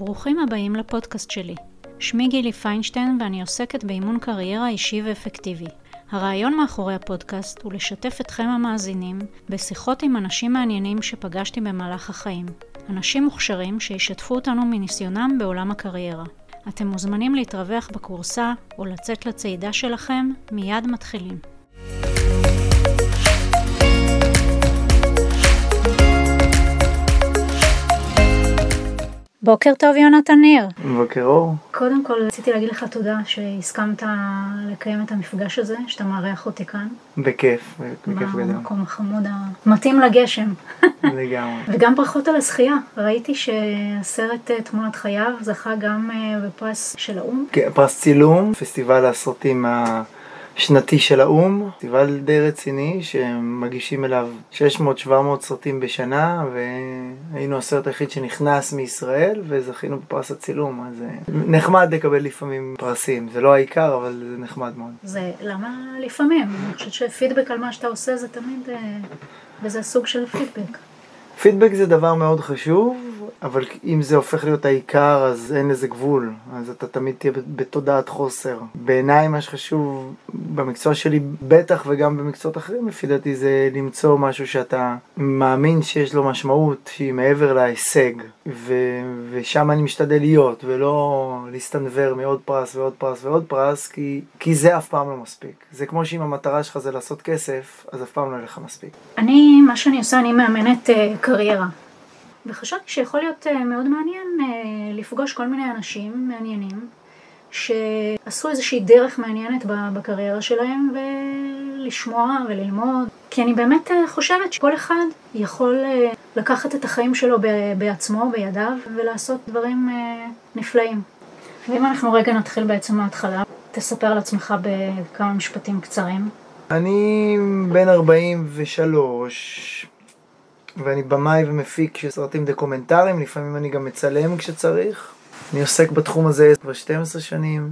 ברוכים הבאים לפודקאסט שלי. שמי גילי פיינשטיין ואני עוסקת באימון קריירה אישי ואפקטיבי. הרעיון מאחורי הפודקאסט הוא לשתף אתכם המאזינים בשיחות עם אנשים מעניינים שפגשתי במהלך החיים. אנשים מוכשרים שישתפו אותנו מניסיונם בעולם הקריירה. אתם מוזמנים להתרווח בקורסה או לצאת לצעידה שלכם, מיד מתחילים. בוקר טוב יונתן ניר. בוקר אור. קודם כל רציתי להגיד לך תודה שהסכמת לקיים את המפגש הזה, שאתה מארח אותי כאן. בכיף, בכיף גדול. במקום החמוד המתאים לגשם. לגמרי. וגם ברכות על הזכייה, ראיתי שהסרט אה, תמונת חייו זכה גם אה, בפרס של האו"ם. כן, פרס צילום, פסטיבל הסרטים השנתי של האו"ם, פסטיבל די רציני שמגישים אליו 600-700 סרטים בשנה והיינו הסרט היחיד שנכנס מישראל וזכינו בפרס הצילום, אז אה, נחמד לקבל לפעמים פרסים, זה לא העיקר אבל זה נחמד מאוד. זה למה לפעמים? אני חושבת שפידבק על מה שאתה עושה זה תמיד, וזה סוג של פידבק. פידבק זה דבר מאוד חשוב, אבל אם זה הופך להיות העיקר אז אין לזה גבול, אז אתה תמיד תהיה בתודעת חוסר. בעיניי מה שחשוב במקצוע שלי בטח וגם במקצועות אחרים לפי דעתי זה למצוא משהו שאתה מאמין שיש לו משמעות שהיא מעבר להישג, ו- ושם אני משתדל להיות ולא להסתנוור מעוד פרס ועוד פרס ועוד פרס כי, כי זה אף פעם לא מספיק. זה כמו שאם המטרה שלך זה לעשות כסף, אז אף פעם לא יהיה לך מספיק. אני, מה שאני עושה, אני מאמנת uh, קריירה. וחשבתי שיכול להיות אה, מאוד מעניין אה, לפגוש כל מיני אנשים מעניינים שעשו איזושהי דרך מעניינת בקריירה שלהם ולשמוע וללמוד. כי אני באמת אה, חושבת שכל אחד יכול לקחת את החיים שלו בעצמו, בידיו, ולעשות דברים נפלאים. ואם אנחנו רגע נתחיל בעצם מההתחלה, תספר על עצמך בכמה משפטים קצרים. אני בן 43, ואני במאי ומפיק של סרטים דוקומנטריים, לפעמים אני גם מצלם כשצריך. אני עוסק בתחום הזה כבר 12 שנים.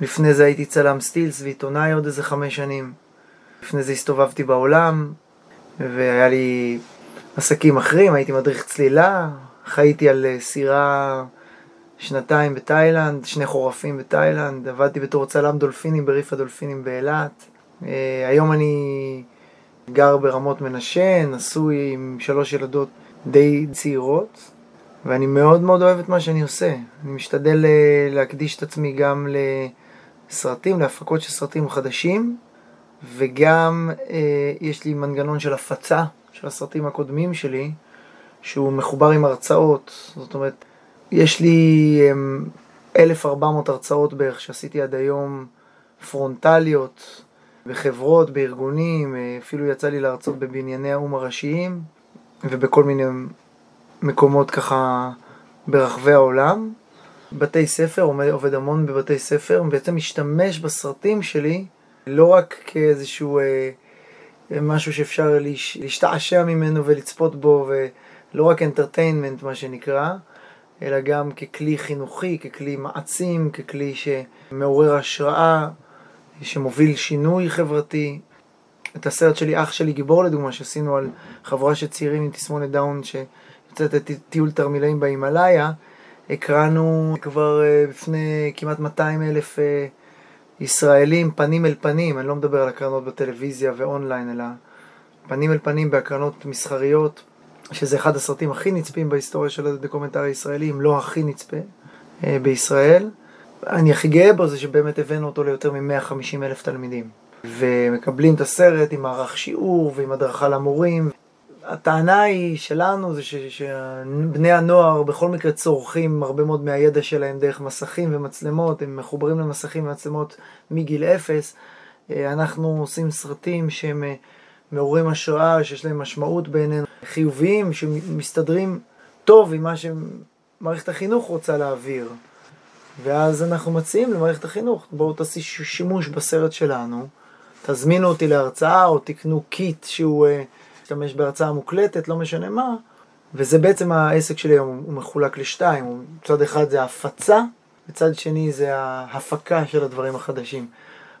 לפני זה הייתי צלם סטילס ועיתונאי עוד איזה חמש שנים. לפני זה הסתובבתי בעולם, והיה לי עסקים אחרים, הייתי מדריך צלילה, חייתי על אה, סירה שנתיים בתאילנד, שני חורפים בתאילנד, עבדתי בתור צלם דולפינים בריף הדולפינים באילת. אה, היום אני גר ברמות מנשה, נשוי עם שלוש ילדות די צעירות, ואני מאוד מאוד אוהב את מה שאני עושה. אני משתדל אה, להקדיש את עצמי גם לסרטים, להפקות של סרטים חדשים, וגם אה, יש לי מנגנון של הפצה של הסרטים הקודמים שלי, שהוא מחובר עם הרצאות. זאת אומרת, יש לי אה, 1,400 הרצאות בערך שעשיתי עד היום, פרונטליות, בחברות, בארגונים, אה, אפילו יצא לי להרצות בבנייני האו"ם הראשיים ובכל מיני מקומות ככה ברחבי העולם. בתי ספר, עומד, עובד המון בבתי ספר, בעצם משתמש בסרטים שלי לא רק כאיזשהו אה, משהו שאפשר להש, להשתעשע ממנו ולצפות בו ולא רק אנטרטיינמנט מה שנקרא, אלא גם ככלי חינוכי, ככלי מעצים, ככלי שמעורר השראה, שמוביל שינוי חברתי. את הסרט שלי, אח שלי גיבור לדוגמה, שעשינו על חבורה של צעירים עם תסמונת דאון שיוצאת לטיול תרמילאים בהימאליה, הקראנו כבר אה, בפני כמעט 200 אלף אה, ישראלים פנים אל פנים, אני לא מדבר על הקרנות בטלוויזיה ואונליין, אלא פנים אל פנים בהקרנות מסחריות, שזה אחד הסרטים הכי נצפים בהיסטוריה של הדוקומנטרי הישראלי, אם לא הכי נצפה אה, בישראל. אני הכי גאה בו זה שבאמת הבאנו אותו ליותר מ-150 אלף תלמידים. ומקבלים את הסרט עם מערך שיעור ועם הדרכה למורים. הטענה היא שלנו זה שבני הנוער בכל מקרה צורכים הרבה מאוד מהידע שלהם דרך מסכים ומצלמות, הם מחוברים למסכים ומצלמות מגיל אפס. אנחנו עושים סרטים שהם מעוררים השראה, שיש להם משמעות בעינינו, חיוביים, שמסתדרים טוב עם מה שמערכת החינוך רוצה להעביר. ואז אנחנו מציעים למערכת החינוך, בואו תעשי שימוש בסרט שלנו, תזמינו אותי להרצאה או תקנו קיט שהוא משתמש uh, בהרצאה מוקלטת, לא משנה מה, וזה בעצם העסק שלי היום, הוא מחולק לשתיים, מצד אחד זה ההפצה, מצד שני זה ההפקה של הדברים החדשים.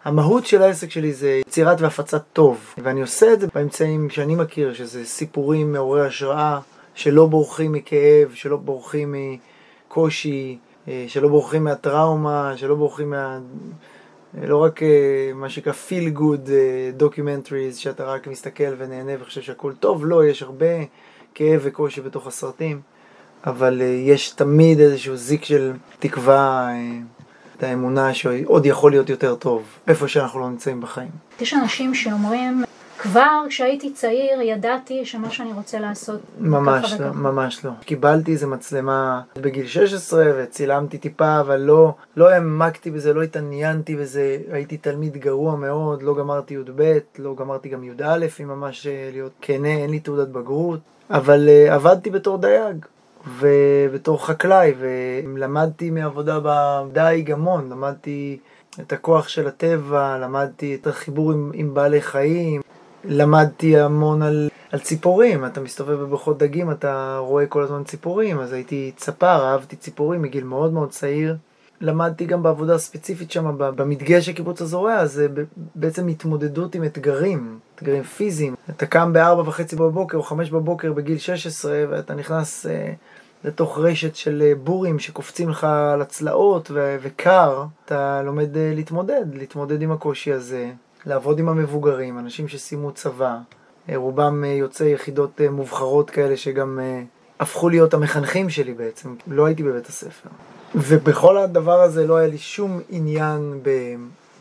המהות של העסק שלי זה יצירת והפצת טוב, ואני עושה את זה באמצעים שאני מכיר, שזה סיפורים מעוררי השראה, שלא בורחים מכאב, שלא בורחים מ... אה, שלא בורחים מהטראומה, שלא בורחים מה... לא רק אה, מה שנקרא feel good documentaries, שאתה רק מסתכל ונהנה וחושב שהכל טוב, לא, יש הרבה כאב וקושי בתוך הסרטים, אבל יש תמיד איזשהו זיק של תקווה, את האמונה שעוד יכול להיות יותר טוב, איפה שאנחנו לא נמצאים בחיים. יש אנשים שאומרים, כבר כשהייתי צעיר ידעתי שמה שאני רוצה לעשות ממש לא, וככה. ממש לא. קיבלתי איזה מצלמה בגיל 16 וצילמתי טיפה, אבל לא, לא העמקתי בזה, לא התעניינתי בזה, הייתי תלמיד גרוע מאוד, לא גמרתי י"ב, לא גמרתי גם י"א, אם ממש אה, להיות כנה, אין לי תעודת בגרות, אבל uh, עבדתי בתור דייג. ובתור חקלאי, ולמדתי מעבודה בדייג המון, למדתי את הכוח של הטבע, למדתי את החיבור עם, עם בעלי חיים, למדתי המון על, על ציפורים, אתה מסתובב בבריכות דגים, אתה רואה כל הזמן ציפורים, אז הייתי צפר, אהבתי ציפורים מגיל מאוד מאוד צעיר. למדתי גם בעבודה ספציפית שם במדגה של קיבוץ הזורע, זה בעצם התמודדות עם אתגרים, אתגרים פיזיים. אתה קם בארבע וחצי בבוקר או חמש בבוקר בגיל 16 ואתה נכנס אה, לתוך רשת של אה, בורים שקופצים לך על הצלעות ו- וקר, אתה לומד אה, להתמודד, להתמודד עם הקושי הזה, לעבוד עם המבוגרים, אנשים שסיימו צבא, אה, רובם אה, יוצאי יחידות אה, מובחרות כאלה שגם הפכו להיות המחנכים שלי בעצם, לא הייתי בבית הספר. ובכל הדבר הזה לא היה לי שום עניין.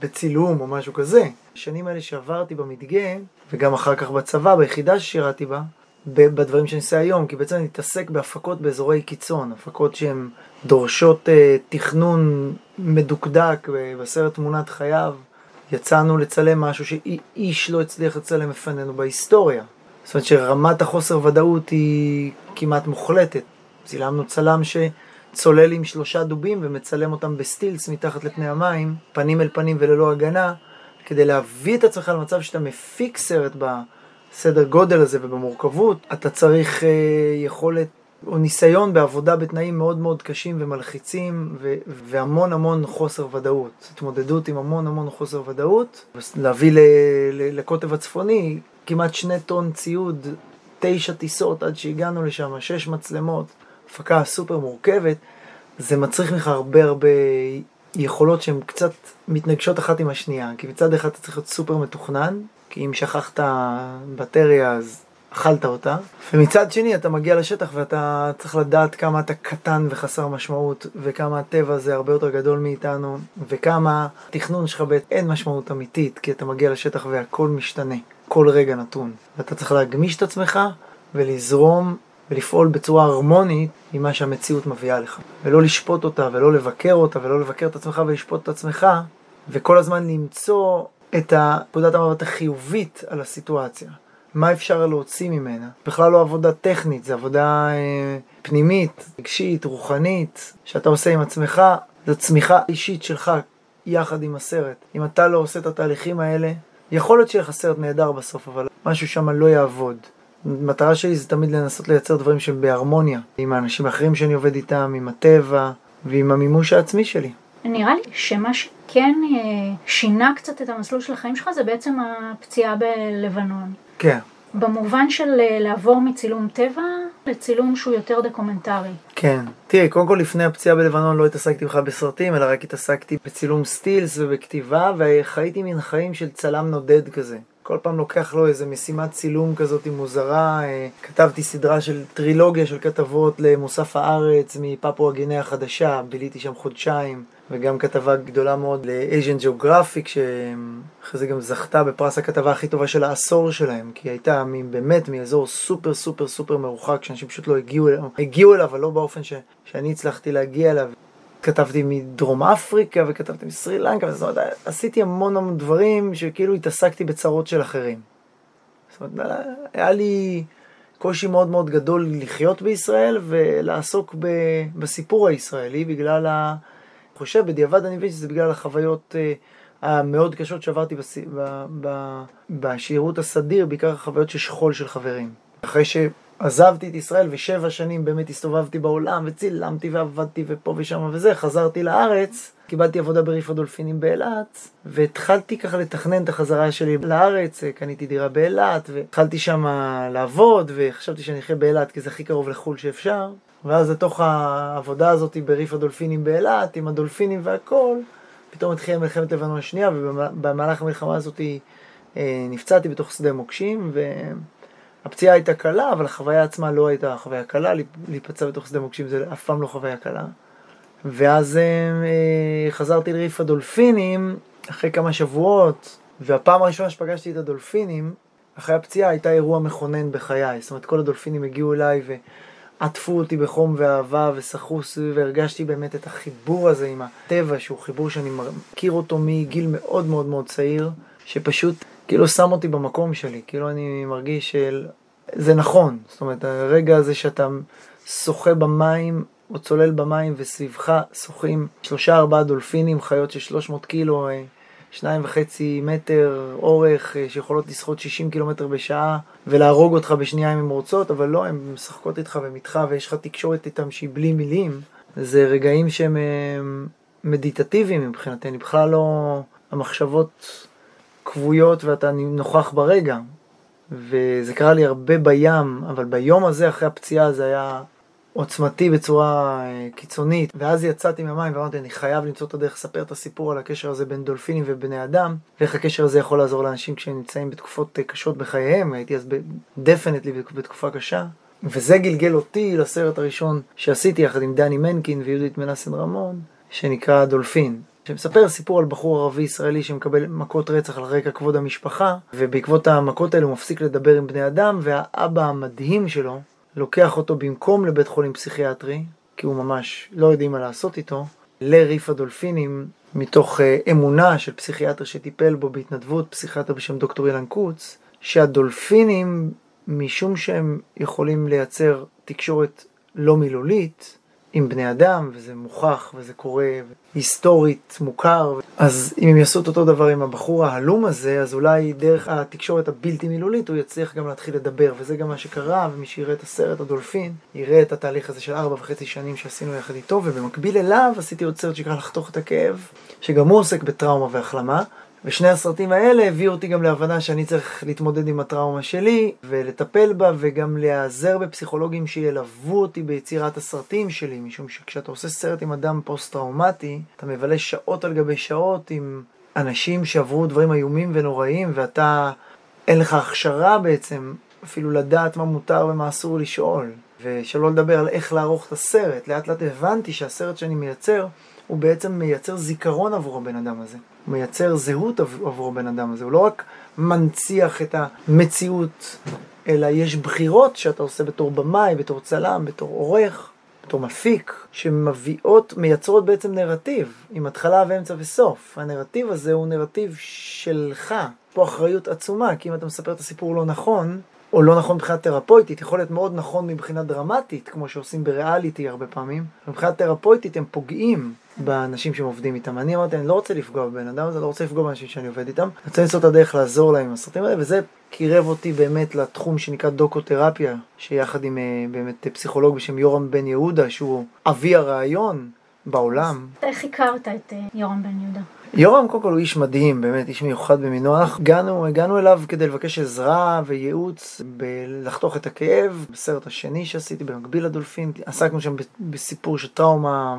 בצילום או משהו כזה. השנים האלה שעברתי במדגה, וגם אחר כך בצבא, ביחידה ששירתי בה, בדברים שאני עושה היום, כי בעצם אני מתעסק בהפקות באזורי קיצון, הפקות שהן דורשות תכנון מדוקדק בסרט תמונת חייו. יצאנו לצלם משהו שאיש לא הצליח לצלם לפנינו בהיסטוריה. זאת אומרת שרמת החוסר ודאות היא כמעט מוחלטת. צילמנו צלם שצולל עם שלושה דובים ומצלם אותם בסטילס מתחת לפני המים, פנים אל פנים וללא הגנה, כדי להביא את עצמך למצב שאתה מפיק סרט בסדר גודל הזה ובמורכבות, אתה צריך אה, יכולת או ניסיון בעבודה בתנאים מאוד מאוד קשים ומלחיצים ו- והמון המון חוסר ודאות. התמודדות עם המון המון חוסר ודאות. להביא ל- ל- לקוטב הצפוני כמעט שני טון ציוד, תשע טיסות עד שהגענו לשם, שש מצלמות, הפקה סופר מורכבת. זה מצריך ממך הרבה הרבה יכולות שהן קצת מתנגשות אחת עם השנייה. כי מצד אחד אתה צריך להיות סופר מתוכנן, כי אם שכחת בטריה אז אכלת אותה, ומצד שני אתה מגיע לשטח ואתה צריך לדעת כמה אתה קטן וחסר משמעות, וכמה הטבע זה הרבה יותר גדול מאיתנו, וכמה התכנון שלך אין משמעות אמיתית, כי אתה מגיע לשטח והכל משתנה, כל רגע נתון. ואתה צריך להגמיש את עצמך ולזרום ולפעול בצורה הרמונית עם מה שהמציאות מביאה לך. ולא לשפוט אותה, ולא לבקר אותה, ולא לבקר את עצמך ולשפוט את עצמך, וכל הזמן למצוא את נקודת המבט החיובית על הסיטואציה. מה אפשר להוציא ממנה. בכלל לא עבודה טכנית, זה עבודה אה, פנימית, רגשית, רוחנית, שאתה עושה עם עצמך, זו צמיחה אישית שלך יחד עם הסרט. אם אתה לא עושה את התהליכים האלה, יכול להיות שיהיה לך סרט נהדר בסוף, אבל משהו שם לא יעבוד. המטרה שלי זה תמיד לנסות לייצר דברים שהם בהרמוניה, עם האנשים האחרים שאני עובד איתם, עם הטבע ועם המימוש העצמי שלי. נראה לי שמה שכן אה, שינה קצת את המסלול של החיים שלך זה בעצם הפציעה בלבנון. כן. במובן של אה, לעבור מצילום טבע לצילום שהוא יותר דוקומנטרי. כן. תראי, קודם כל לפני הפציעה בלבנון לא התעסקתי בכלל בסרטים, אלא רק התעסקתי בצילום סטילס ובכתיבה, וחייתי מין חיים של צלם נודד כזה. כל פעם לוקח לו איזה משימת צילום כזאת מוזרה. אה, כתבתי סדרה של טרילוגיה של כתבות למוסף הארץ מפפואה גינאה החדשה, ביליתי שם חודשיים. וגם כתבה גדולה מאוד ל-Asian Geographic, שאחרי זה גם זכתה בפרס הכתבה הכי טובה של העשור שלהם, כי היא הייתה באמת מאזור סופר סופר סופר מרוחק, שאנשים פשוט לא הגיעו אליו, הגיעו אליו, אבל לא באופן ש, שאני הצלחתי להגיע אליו. כתבתי מדרום אפריקה וכתבתי מסרי לנקה, זאת אומרת, עשיתי המון המון דברים שכאילו התעסקתי בצרות של אחרים. זאת אומרת, היה לי קושי מאוד מאוד גדול לחיות בישראל ולעסוק ב, בסיפור הישראלי בגלל ה... חושב, בדיעבד אני מבין שזה בגלל החוויות uh, המאוד קשות שעברתי בס... ב... ב... בשירות הסדיר, בעיקר החוויות של שכול של חברים. אחרי שעזבתי את ישראל ושבע שנים באמת הסתובבתי בעולם וצילמתי ועבדתי ופה ושם וזה, חזרתי לארץ, קיבלתי עבודה בריף הדולפינים באילת, והתחלתי ככה לתכנן את החזרה שלי לארץ, קניתי דירה באילת, והתחלתי שם לעבוד, וחשבתי שאני אחיה באילת כי זה הכי קרוב לחו"ל שאפשר. ואז לתוך העבודה הזאת בריף הדולפינים באילת, עם הדולפינים והכל, פתאום התחילה מלחמת לבנון השנייה, ובמהלך המלחמה הזאת אה, נפצעתי בתוך שדה מוקשים, והפציעה הייתה קלה, אבל החוויה עצמה לא הייתה חוויה קלה, להיפצע בתוך שדה מוקשים זה אף פעם לא חוויה קלה. ואז אה, אה, חזרתי לריף הדולפינים אחרי כמה שבועות, והפעם הראשונה שפגשתי את הדולפינים, אחרי הפציעה הייתה אירוע מכונן בחיי. זאת אומרת, כל הדולפינים הגיעו אליי ועטפו אותי בחום ואהבה ושחו סביבי, והרגשתי באמת את החיבור הזה עם הטבע, שהוא חיבור שאני מכיר אותו מגיל מאוד מאוד מאוד צעיר, שפשוט כאילו שם אותי במקום שלי. כאילו אני מרגיש שזה נכון. זאת אומרת, הרגע הזה שאתה שוחה במים, או צולל במים וסביבך שוחים שלושה ארבעה דולפינים, חיות של 300 קילו, אה, שניים וחצי מטר אורך, אה, שיכולות לשחות 60 קילומטר בשעה ולהרוג אותך בשנייה אם הן רוצות, אבל לא, הן משחקות איתך ומתך ויש לך תקשורת איתן שהיא בלי מילים. זה רגעים שהם אה, מדיטטיביים מבחינתני, בכלל לא המחשבות כבויות ואתה נוכח ברגע. וזה קרה לי הרבה בים, אבל ביום הזה אחרי הפציעה זה היה עוצמתי בצורה אה, קיצונית, ואז יצאתי מהמים ואמרתי, אני חייב למצוא את הדרך לספר את הסיפור על הקשר הזה בין דולפינים ובני אדם, ואיך הקשר הזה יכול לעזור לאנשים כשהם נמצאים בתקופות אה, קשות בחייהם, הייתי אז definitely בתקופה קשה. וזה גלגל אותי לסרט הראשון שעשיתי יחד עם דני מנקין ויהודית מנסן רמון, שנקרא דולפין. שמספר סיפור על בחור ערבי ישראלי שמקבל מכות רצח על רקע כבוד המשפחה, ובעקבות המכות האלה הוא מפסיק לדבר עם בני אדם, והאבא המדהים שלו, לוקח אותו במקום לבית חולים פסיכיאטרי, כי הוא ממש לא יודעים מה לעשות איתו, לריף הדולפינים, מתוך uh, אמונה של פסיכיאטר שטיפל בו בהתנדבות, פסיכיאטר בשם דוקטור אילן קוץ, שהדולפינים, משום שהם יכולים לייצר תקשורת לא מילולית, עם בני אדם, וזה מוכח, וזה קורה היסטורית, מוכר. אז אם הם יעשו את אותו דבר עם הבחור ההלום הזה, אז אולי דרך התקשורת הבלתי מילולית הוא יצליח גם להתחיל לדבר, וזה גם מה שקרה, ומי שיראה את הסרט הדולפין, יראה את התהליך הזה של ארבע וחצי שנים שעשינו יחד איתו, ובמקביל אליו עשיתי עוד סרט שנקרא לחתוך את הכאב, שגם הוא עוסק בטראומה והחלמה. ושני הסרטים האלה הביאו אותי גם להבנה שאני צריך להתמודד עם הטראומה שלי ולטפל בה וגם להיעזר בפסיכולוגים שילוו אותי ביצירת הסרטים שלי משום שכשאתה עושה סרט עם אדם פוסט-טראומטי אתה מבלה שעות על גבי שעות עם אנשים שעברו דברים איומים ונוראים ואתה אין לך הכשרה בעצם אפילו לדעת מה מותר ומה אסור לשאול ושלא לדבר על איך לערוך את הסרט לאט לאט הבנתי שהסרט שאני מייצר הוא בעצם מייצר זיכרון עבור הבן אדם הזה. מייצר זהות עבור הבן אדם הזה. הוא לא רק מנציח את המציאות, אלא יש בחירות שאתה עושה בתור במאי, בתור צלם, בתור עורך, בתור מפיק, שמביאות, מייצרות בעצם נרטיב, עם התחלה ואמצע וסוף. הנרטיב הזה הוא נרטיב שלך. פה אחריות עצומה, כי אם אתה מספר את הסיפור לא נכון, או לא נכון מבחינה תרפויטית, יכול להיות מאוד נכון מבחינה דרמטית, כמו שעושים בריאליטי הרבה פעמים, מבחינה תרפויטית הם פוגעים באנשים שהם עובדים איתם. אני אמרתי, אני לא רוצה לפגוע בבן אדם הזה, לא רוצה לפגוע באנשים שאני עובד איתם. אני רוצה למצוא את הדרך לעזור להם עם הסרטים האלה, וזה קירב אותי באמת לתחום שנקרא דוקותרפיה, שיחד עם אה, באמת פסיכולוג בשם יורם בן יהודה, שהוא אבי הרעיון בעולם. איך הכרת את אה, יורם בן יהודה? יורם קודם כל הוא איש מדהים, באמת איש מיוחד במינו. הגענו, הגענו אליו כדי לבקש עזרה וייעוץ בלחתוך את הכאב. בסרט השני שעשיתי במקביל לדולפין, עסקנו שם בסיפור של טראומה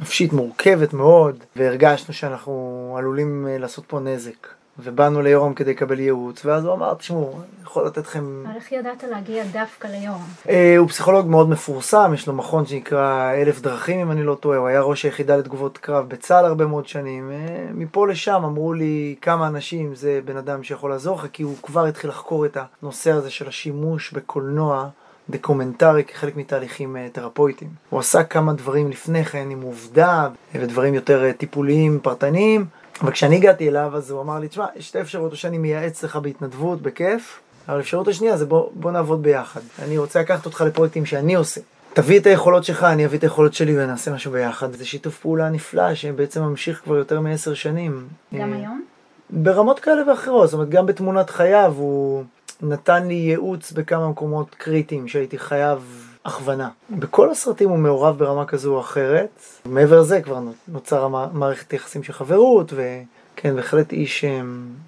נפשית מורכבת מאוד, והרגשנו שאנחנו עלולים אה, לעשות פה נזק. ובאנו ליורם כדי לקבל ייעוץ, ואז הוא אמר, תשמעו, אני יכול לתת לכם... אבל איך ידעת להגיע דווקא ליורם? אה, הוא פסיכולוג מאוד מפורסם, יש לו מכון שנקרא אלף דרכים, אם אני לא טועה, הוא היה ראש היחידה לתגובות קרב בצה"ל הרבה מאוד שנים. אה, מפה לשם אמרו לי כמה אנשים, זה בן אדם שיכול לעזור לך, כי הוא כבר התחיל לחקור את הנושא הזה של השימוש בקולנוע. דוקומנטרי כחלק מתהליכים אה, תרפויטיים. הוא עשה כמה דברים לפני כן עם עובדה ודברים יותר טיפוליים פרטניים, אבל כשאני הגעתי אליו, אז הוא אמר לי, תשמע, יש שתי אפשרויות, או שאני מייעץ לך בהתנדבות, בכיף, אבל האפשרות השנייה זה בוא, בוא נעבוד ביחד. אני רוצה לקחת אותך לפרויקטים שאני עושה. תביא את היכולות שלך, אני אביא את היכולות שלי ונעשה משהו ביחד. זה שיתוף פעולה נפלא שבעצם ממשיך כבר יותר מעשר שנים. גם היום? ברמות כאלה ואחרות, זאת אומרת, גם בתמונת חייו הוא נתן לי ייעוץ בכמה מקומות קריטיים שהייתי חייב הכוונה. בכל הסרטים הוא מעורב ברמה כזו או אחרת. מעבר לזה כבר נוצר מערכת יחסים של חברות, וכן, בהחלט איש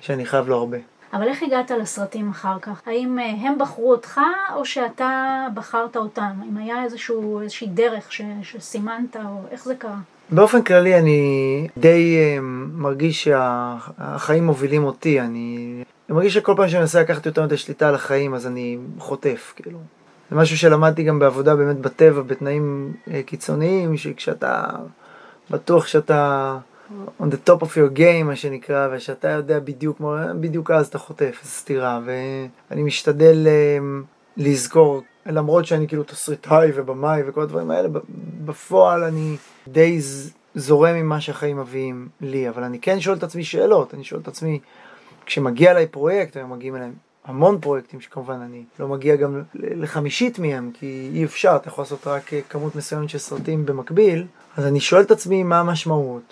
שאני חייב לו הרבה. אבל איך הגעת לסרטים אחר כך? האם אה, הם בחרו אותך או שאתה בחרת אותם? אם היה איזשהו, איזושהי דרך ש, שסימנת או איך זה קרה? באופן כללי אני די uh, מרגיש שהחיים מובילים אותי, אני, אני מרגיש שכל פעם שאני מנסה לקחת יותר מדי שליטה על החיים אז אני חוטף, כאילו. זה משהו שלמדתי גם בעבודה באמת בטבע, בתנאים uh, קיצוניים, שכשאתה בטוח שאתה on the top of your game, מה שנקרא, ושאתה יודע בדיוק, בדיוק אז אתה חוטף, סתירה, ואני משתדל uh, לזכור, למרות שאני כאילו תסריטאי ובמאי וכל הדברים האלה, בפועל אני די זורם עם מה שהחיים מביאים לי, אבל אני כן שואל את עצמי שאלות, אני שואל את עצמי, כשמגיע אליי פרויקט, היום מגיעים אליי המון פרויקטים שכמובן אני לא מגיע גם לחמישית מהם, כי אי אפשר, אתה יכול לעשות רק כמות מסוימת של סרטים במקביל, אז אני שואל את עצמי מה המשמעות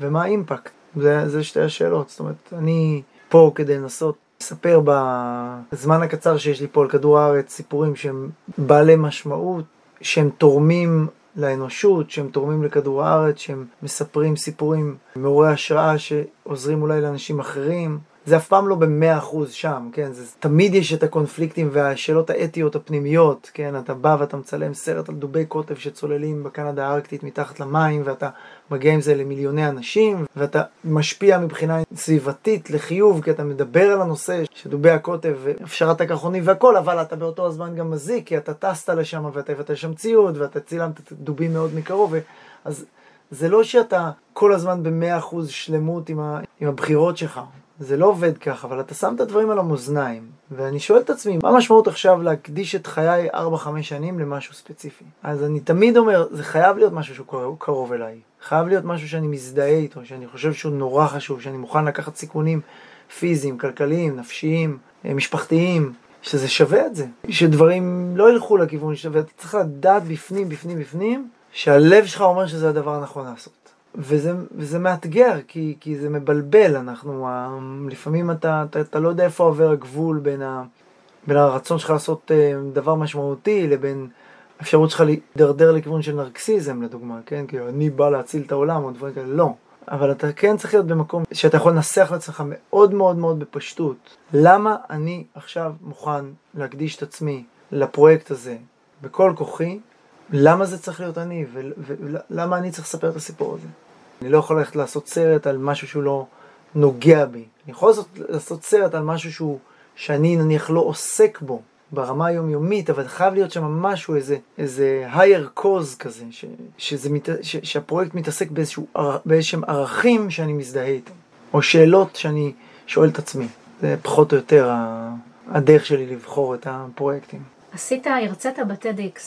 ומה האימפקט, זה, זה שתי השאלות, זאת אומרת, אני פה כדי לנסות לספר בזמן הקצר שיש לי פה על כדור הארץ סיפורים שהם בעלי משמעות, שהם תורמים לאנושות, שהם תורמים לכדור הארץ, שהם מספרים סיפורים מעוררי השראה שעוזרים אולי לאנשים אחרים. זה אף פעם לא במאה אחוז שם, כן? זה, תמיד יש את הקונפליקטים והשאלות האתיות הפנימיות, כן? אתה בא ואתה מצלם סרט על דובי קוטב שצוללים בקנדה הארקטית מתחת למים, ואתה מגיע עם זה למיליוני אנשים, ואתה משפיע מבחינה סביבתית לחיוב, כי אתה מדבר על הנושא של דובי הקוטב והפשרת הקרחונים והכל, אבל אתה באותו הזמן גם מזיק, כי אתה טסת לשם ואתה הבאת לשם ציוד, ואתה צילמת דובים מאוד מקרוב, אז זה לא שאתה כל הזמן במאה אחוז שלמות עם, ה, עם הבחירות שלך. זה לא עובד ככה, אבל אתה שם את הדברים על המאזניים. ואני שואל את עצמי, מה המשמעות עכשיו להקדיש את חיי 4-5 שנים למשהו ספציפי? אז אני תמיד אומר, זה חייב להיות משהו שהוא קרוב, אליי. חייב להיות משהו שאני מזדהה איתו, שאני חושב שהוא נורא חשוב, שאני מוכן לקחת סיכונים פיזיים, כלכליים, נפשיים, אה, משפחתיים, שזה שווה את זה. שדברים לא ילכו לכיוון שווה, אתה צריך לדעת בפנים, בפנים, בפנים, שהלב שלך אומר שזה הדבר הנכון לעשות. וזה, וזה מאתגר, כי, כי זה מבלבל, אנחנו, לפעמים אתה, אתה, אתה לא יודע איפה עובר הגבול בין, ה, בין הרצון שלך לעשות אה, דבר משמעותי לבין האפשרות שלך להידרדר לכיוון של נרקסיזם לדוגמה, כן? כאילו אני בא להציל את העולם או דברים כאלה, לא. אבל אתה כן צריך להיות במקום שאתה יכול לנסח לעצמך מאוד מאוד מאוד בפשטות. למה אני עכשיו מוכן להקדיש את עצמי לפרויקט הזה בכל כוחי, למה זה צריך להיות אני, ולמה אני צריך לספר את הסיפור הזה? אני לא יכול ללכת לעשות סרט על משהו שהוא לא נוגע בי. אני יכול לעשות, לעשות סרט על משהו שהוא, שאני נניח לא עוסק בו ברמה היומיומית, אבל חייב להיות שם משהו, איזה, איזה higher cause כזה, ש, שזה, ש, שהפרויקט מתעסק באיזשהו, באיזשהם ערכים שאני מזדהה איתם, או שאלות שאני שואל את עצמי. זה פחות או יותר הדרך שלי לבחור את הפרויקטים. עשית, הרצית ב-TEDx,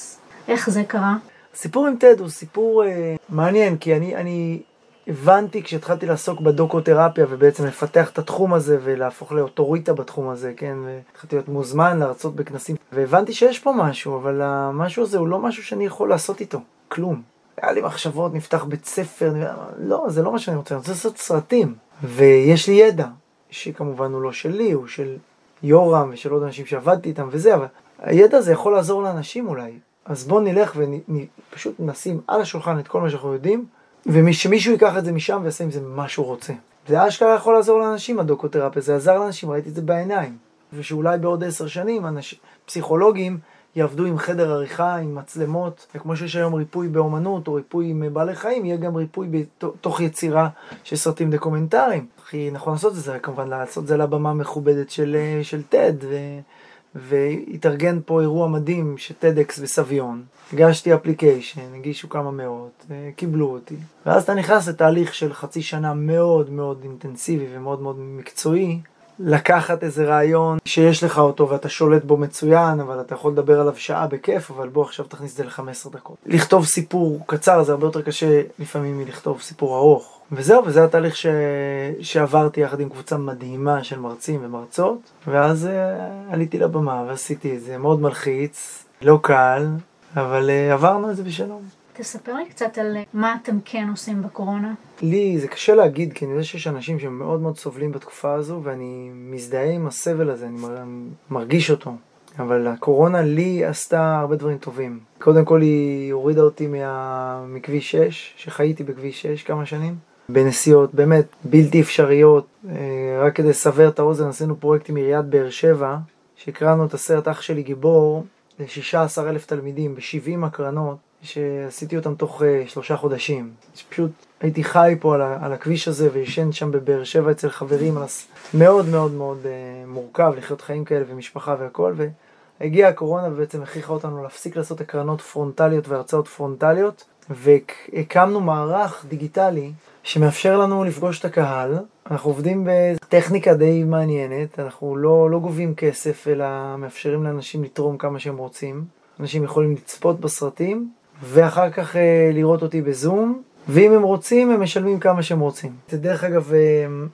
איך זה קרה? הסיפור עם טד הוא סיפור אה, מעניין, כי אני, אני הבנתי כשהתחלתי לעסוק בדוקותרפיה ובעצם לפתח את התחום הזה ולהפוך לאוטוריטה בתחום הזה, כן, והתחלתי להיות מוזמן להרצות בכנסים, והבנתי שיש פה משהו, אבל המשהו הזה הוא לא משהו שאני יכול לעשות איתו, כלום. היה לי מחשבות, נפתח בית ספר, לא, זה לא מה שאני רוצה, אני רוצה לעשות סרטים, ויש לי ידע, שכמובן הוא לא שלי, הוא של יורם ושל עוד אנשים שעבדתי איתם וזה, אבל הידע הזה יכול לעזור לאנשים אולי. אז בואו נלך ופשוט נשים על השולחן את כל מה שאנחנו יודעים, ושמישהו ייקח את זה משם ויעשה עם זה מה שהוא רוצה. זה אשכרה יכול לעזור לאנשים, הדוקותרפיה, זה עזר לאנשים, ראיתי את זה בעיניים. ושאולי בעוד עשר שנים אנש... פסיכולוגים יעבדו עם חדר עריכה, עם מצלמות, וכמו שיש היום ריפוי באומנות או ריפוי עם בעלי חיים, יהיה גם ריפוי בתוך יצירה של סרטים דוקומנטריים. הכי נכון לעשות את זה, כמובן לעשות את זה לבמה המכובדת של, של TED, ו... והתארגן פה אירוע מדהים של TEDx בסביון. הגשתי אפליקיישן, הגישו כמה מאות, קיבלו אותי. ואז אתה נכנס לתהליך של חצי שנה מאוד מאוד אינטנסיבי ומאוד מאוד מקצועי, לקחת איזה רעיון שיש לך אותו ואתה שולט בו מצוין, אבל אתה יכול לדבר עליו שעה בכיף, אבל בוא עכשיו תכניס את זה ל-15 דקות. לכתוב סיפור קצר זה הרבה יותר קשה לפעמים מלכתוב סיפור ארוך. וזהו, וזה התהליך ש... שעברתי יחד עם קבוצה מדהימה של מרצים ומרצות, ואז uh, עליתי לבמה ועשיתי את זה, מאוד מלחיץ, לא קל, אבל uh, עברנו את זה בשלום. תספר לי קצת על מה אתם כן עושים בקורונה. לי זה קשה להגיד, כי אני יודע שיש אנשים שמאוד מאוד סובלים בתקופה הזו, ואני מזדהה עם הסבל הזה, אני מרגיש אותו. אבל הקורונה לי עשתה הרבה דברים טובים. קודם כל היא הורידה אותי מה... מכביש 6, שחייתי בכביש 6 כמה שנים. בנסיעות באמת בלתי אפשריות. אה, רק כדי לסבר את האוזן, עשינו פרויקט עם עיריית באר שבע, שהקרנו את הסרט אח שלי גיבור ל-16 אלף תלמידים ב-70 הקרנות, שעשיתי אותם תוך uh, שלושה חודשים. פשוט הייתי חי פה על, על הכביש הזה וישן שם בבאר שבע אצל חברים, אז מאוד מאוד מאוד uh, מורכב לחיות חיים כאלה ומשפחה והכל, והגיעה הקורונה ובעצם הכריחה אותנו להפסיק לעשות הקרנות פרונטליות והרצאות פרונטליות, והקמנו מערך דיגיטלי שמאפשר לנו לפגוש את הקהל. אנחנו עובדים בטכניקה די מעניינת, אנחנו לא, לא גובים כסף, אלא מאפשרים לאנשים לתרום כמה שהם רוצים. אנשים יכולים לצפות בסרטים, ואחר כך אה, לראות אותי בזום, ואם הם רוצים, הם משלמים כמה שהם רוצים. זה דרך אגב אה,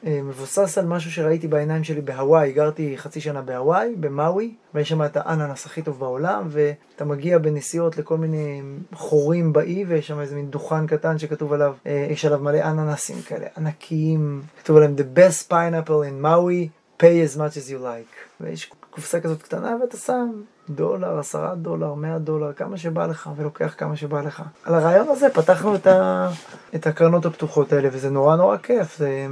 אה, מבוסס על משהו שראיתי בעיניים שלי בהוואי, גרתי חצי שנה בהוואי, במאווי, ויש שם את האננס הכי טוב בעולם, ואתה מגיע בנסיעות לכל מיני חורים באי, ויש שם איזה מין דוכן קטן שכתוב עליו, יש עליו מלא אננסים כאלה, ענקיים, כתוב עליהם The best pineapple in Maui, pay as much as you like. ויש קופסה כזאת קטנה ואתה שם דולר, עשרה דולר, מאה דולר, כמה שבא לך, ולוקח כמה שבא לך. על הרעיון הזה פתחנו את, ה... את הקרנות הפתוחות האלה, וזה נורא נורא כיף. זה...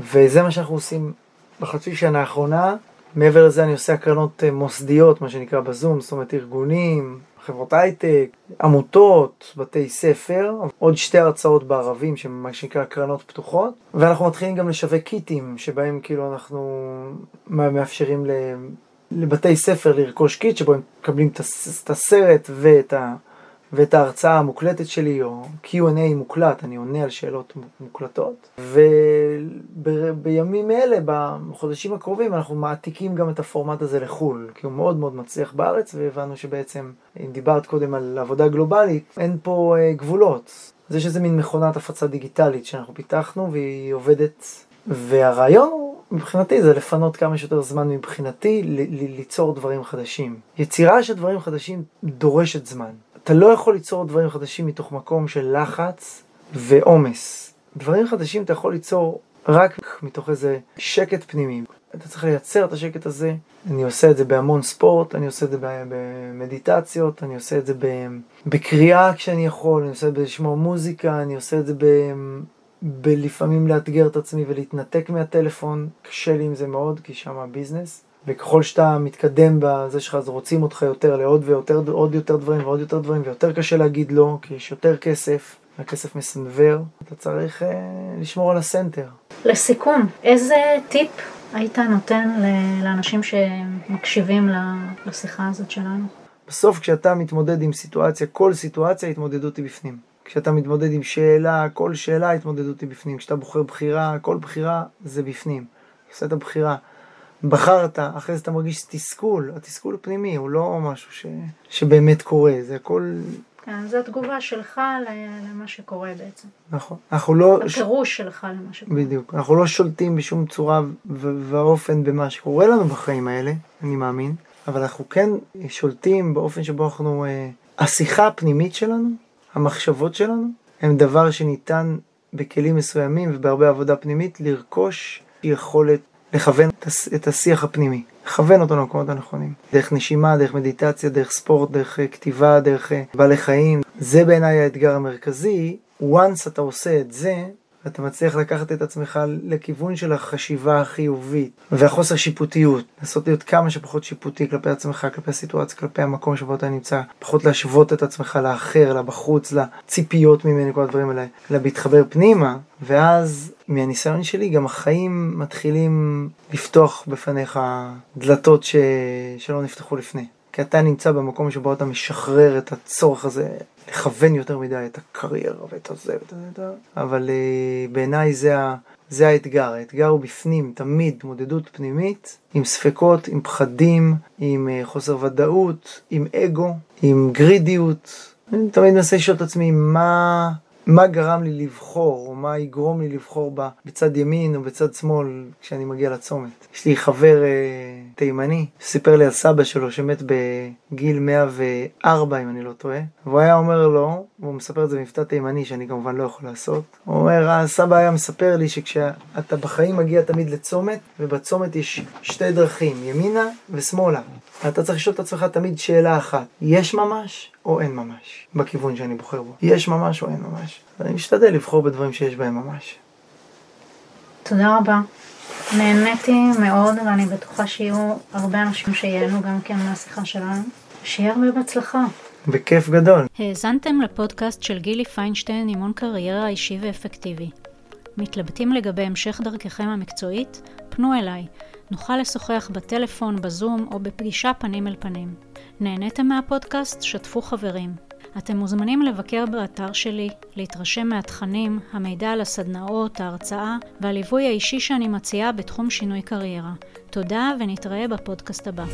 וזה מה שאנחנו עושים בחצי שנה האחרונה. מעבר לזה אני עושה הקרנות אה, מוסדיות, מה שנקרא בזום, זאת אומרת ארגונים, חברות הייטק, עמותות, בתי ספר, עוד שתי הרצאות בערבים, שמה שנקרא הקרנות פתוחות, ואנחנו מתחילים גם לשווק קיטים, שבהם כאילו אנחנו מאפשרים לבתי ספר לרכוש קיט שבו הם מקבלים את הסרט ואת, ה, ואת ההרצאה המוקלטת שלי, או Q&A מוקלט, אני עונה על שאלות מוקלטות. ובימים אלה, בחודשים הקרובים, אנחנו מעתיקים גם את הפורמט הזה לחו"ל, כי הוא מאוד מאוד מצליח בארץ, והבנו שבעצם, אם דיברת קודם על עבודה גלובלית, אין פה אה, גבולות. זה שזה מין מכונת הפצה דיגיטלית שאנחנו פיתחנו, והיא עובדת, והרעיון הוא מבחינתי זה לפנות כמה שיותר זמן מבחינתי ליצור דברים חדשים. יצירה של דברים חדשים דורשת זמן. אתה לא יכול ליצור דברים חדשים מתוך מקום של לחץ ועומס. דברים חדשים אתה יכול ליצור רק מתוך איזה שקט פנימי. אתה צריך לייצר את השקט הזה. אני עושה את זה בהמון ספורט, אני עושה את זה במדיטציות, אני עושה את זה בקריאה כשאני יכול, אני עושה את זה לשמוע מוזיקה, אני עושה את זה בלפעמים לאתגר את עצמי ולהתנתק מהטלפון, קשה לי עם זה מאוד, כי שם הביזנס. וככל שאתה מתקדם בזה שלך, אז רוצים אותך יותר לעוד ויותר, עוד יותר דברים ועוד יותר דברים, ויותר קשה להגיד לא, כי יש יותר כסף, והכסף מסנוור, אתה צריך אה, לשמור על הסנטר. לסיכום, איזה טיפ היית נותן לאנשים שמקשיבים לשיחה הזאת שלנו? בסוף כשאתה מתמודד עם סיטואציה, כל סיטואציה התמודדות היא בפנים. כשאתה מתמודד עם שאלה, כל שאלה התמודדות היא בפנים. כשאתה בוחר בחירה, כל בחירה זה בפנים. עושה את הבחירה. בחרת, אחרי זה אתה מרגיש תסכול, התסכול הפנימי הוא לא משהו ש... שבאמת קורה, זה הכל... כן, זו התגובה שלך למה שקורה בעצם. נכון. אנחנו לא... הפירוש ש... שלך למה שקורה. בדיוק. אנחנו לא שולטים בשום צורה ואופן במה שקורה לנו בחיים האלה, אני מאמין, אבל אנחנו כן שולטים באופן שבו אנחנו... אה, השיחה הפנימית שלנו המחשבות שלנו הם דבר שניתן בכלים מסוימים ובהרבה עבודה פנימית לרכוש יכולת לכוון את השיח הפנימי, לכוון אותו למקומות הנכונים. דרך נשימה, דרך מדיטציה, דרך ספורט, דרך אה, כתיבה, דרך אה, בעלי חיים. זה בעיניי האתגר המרכזי. once אתה עושה את זה, ואתה מצליח לקחת את עצמך לכיוון של החשיבה החיובית והחוסר שיפוטיות, לנסות להיות כמה שפחות שיפוטי כלפי עצמך, כלפי הסיטואציה, כלפי המקום שבו אתה נמצא, פחות להשוות את עצמך לאחר, לבחוץ, לציפיות ממני, כל הדברים האלה, אלא להתחבר פנימה, ואז מהניסיון שלי גם החיים מתחילים לפתוח בפניך דלתות ש... שלא נפתחו לפני. כי אתה נמצא במקום שבו אתה משחרר את הצורך הזה לכוון יותר מדי את הקריירה ואת הזה ואת זה, אבל uh, בעיניי זה, זה האתגר, האתגר הוא בפנים, תמיד התמודדות פנימית, עם ספקות, עם פחדים, עם uh, חוסר ודאות, עם אגו, עם גרידיות. אני תמיד מנסה לשאול את עצמי מה... מה גרם לי לבחור, או מה יגרום לי לבחור בה בצד ימין או בצד שמאל כשאני מגיע לצומת. יש לי חבר אה, תימני שסיפר לי על סבא שלו שמת בגיל 104 אם אני לא טועה, והוא היה אומר לו, והוא מספר את זה במבטא תימני שאני כמובן לא יכול לעשות, הוא אומר, הסבא היה מספר לי שכשאתה בחיים מגיע תמיד לצומת, ובצומת יש שתי דרכים, ימינה ושמאלה. אתה צריך לשאול את עצמך תמיד שאלה אחת, יש ממש או אין ממש בכיוון שאני בוחר בו? יש ממש או אין ממש? אני משתדל לבחור בדברים שיש בהם ממש. תודה רבה. נהניתי מאוד, ואני בטוחה שיהיו הרבה אנשים שייהנו גם כן מהשיחה שלנו. שיהיה הרבה בהצלחה. בכיף גדול. האזנתם לפודקאסט של גילי פיינשטיין, אימון קריירה אישי ואפקטיבי. מתלבטים לגבי המשך דרככם המקצועית? פנו אליי. נוכל לשוחח בטלפון, בזום או בפגישה פנים אל פנים. נהניתם מהפודקאסט? שתפו חברים. אתם מוזמנים לבקר באתר שלי, להתרשם מהתכנים, המידע על הסדנאות, ההרצאה והליווי האישי שאני מציעה בתחום שינוי קריירה. תודה ונתראה בפודקאסט הבא.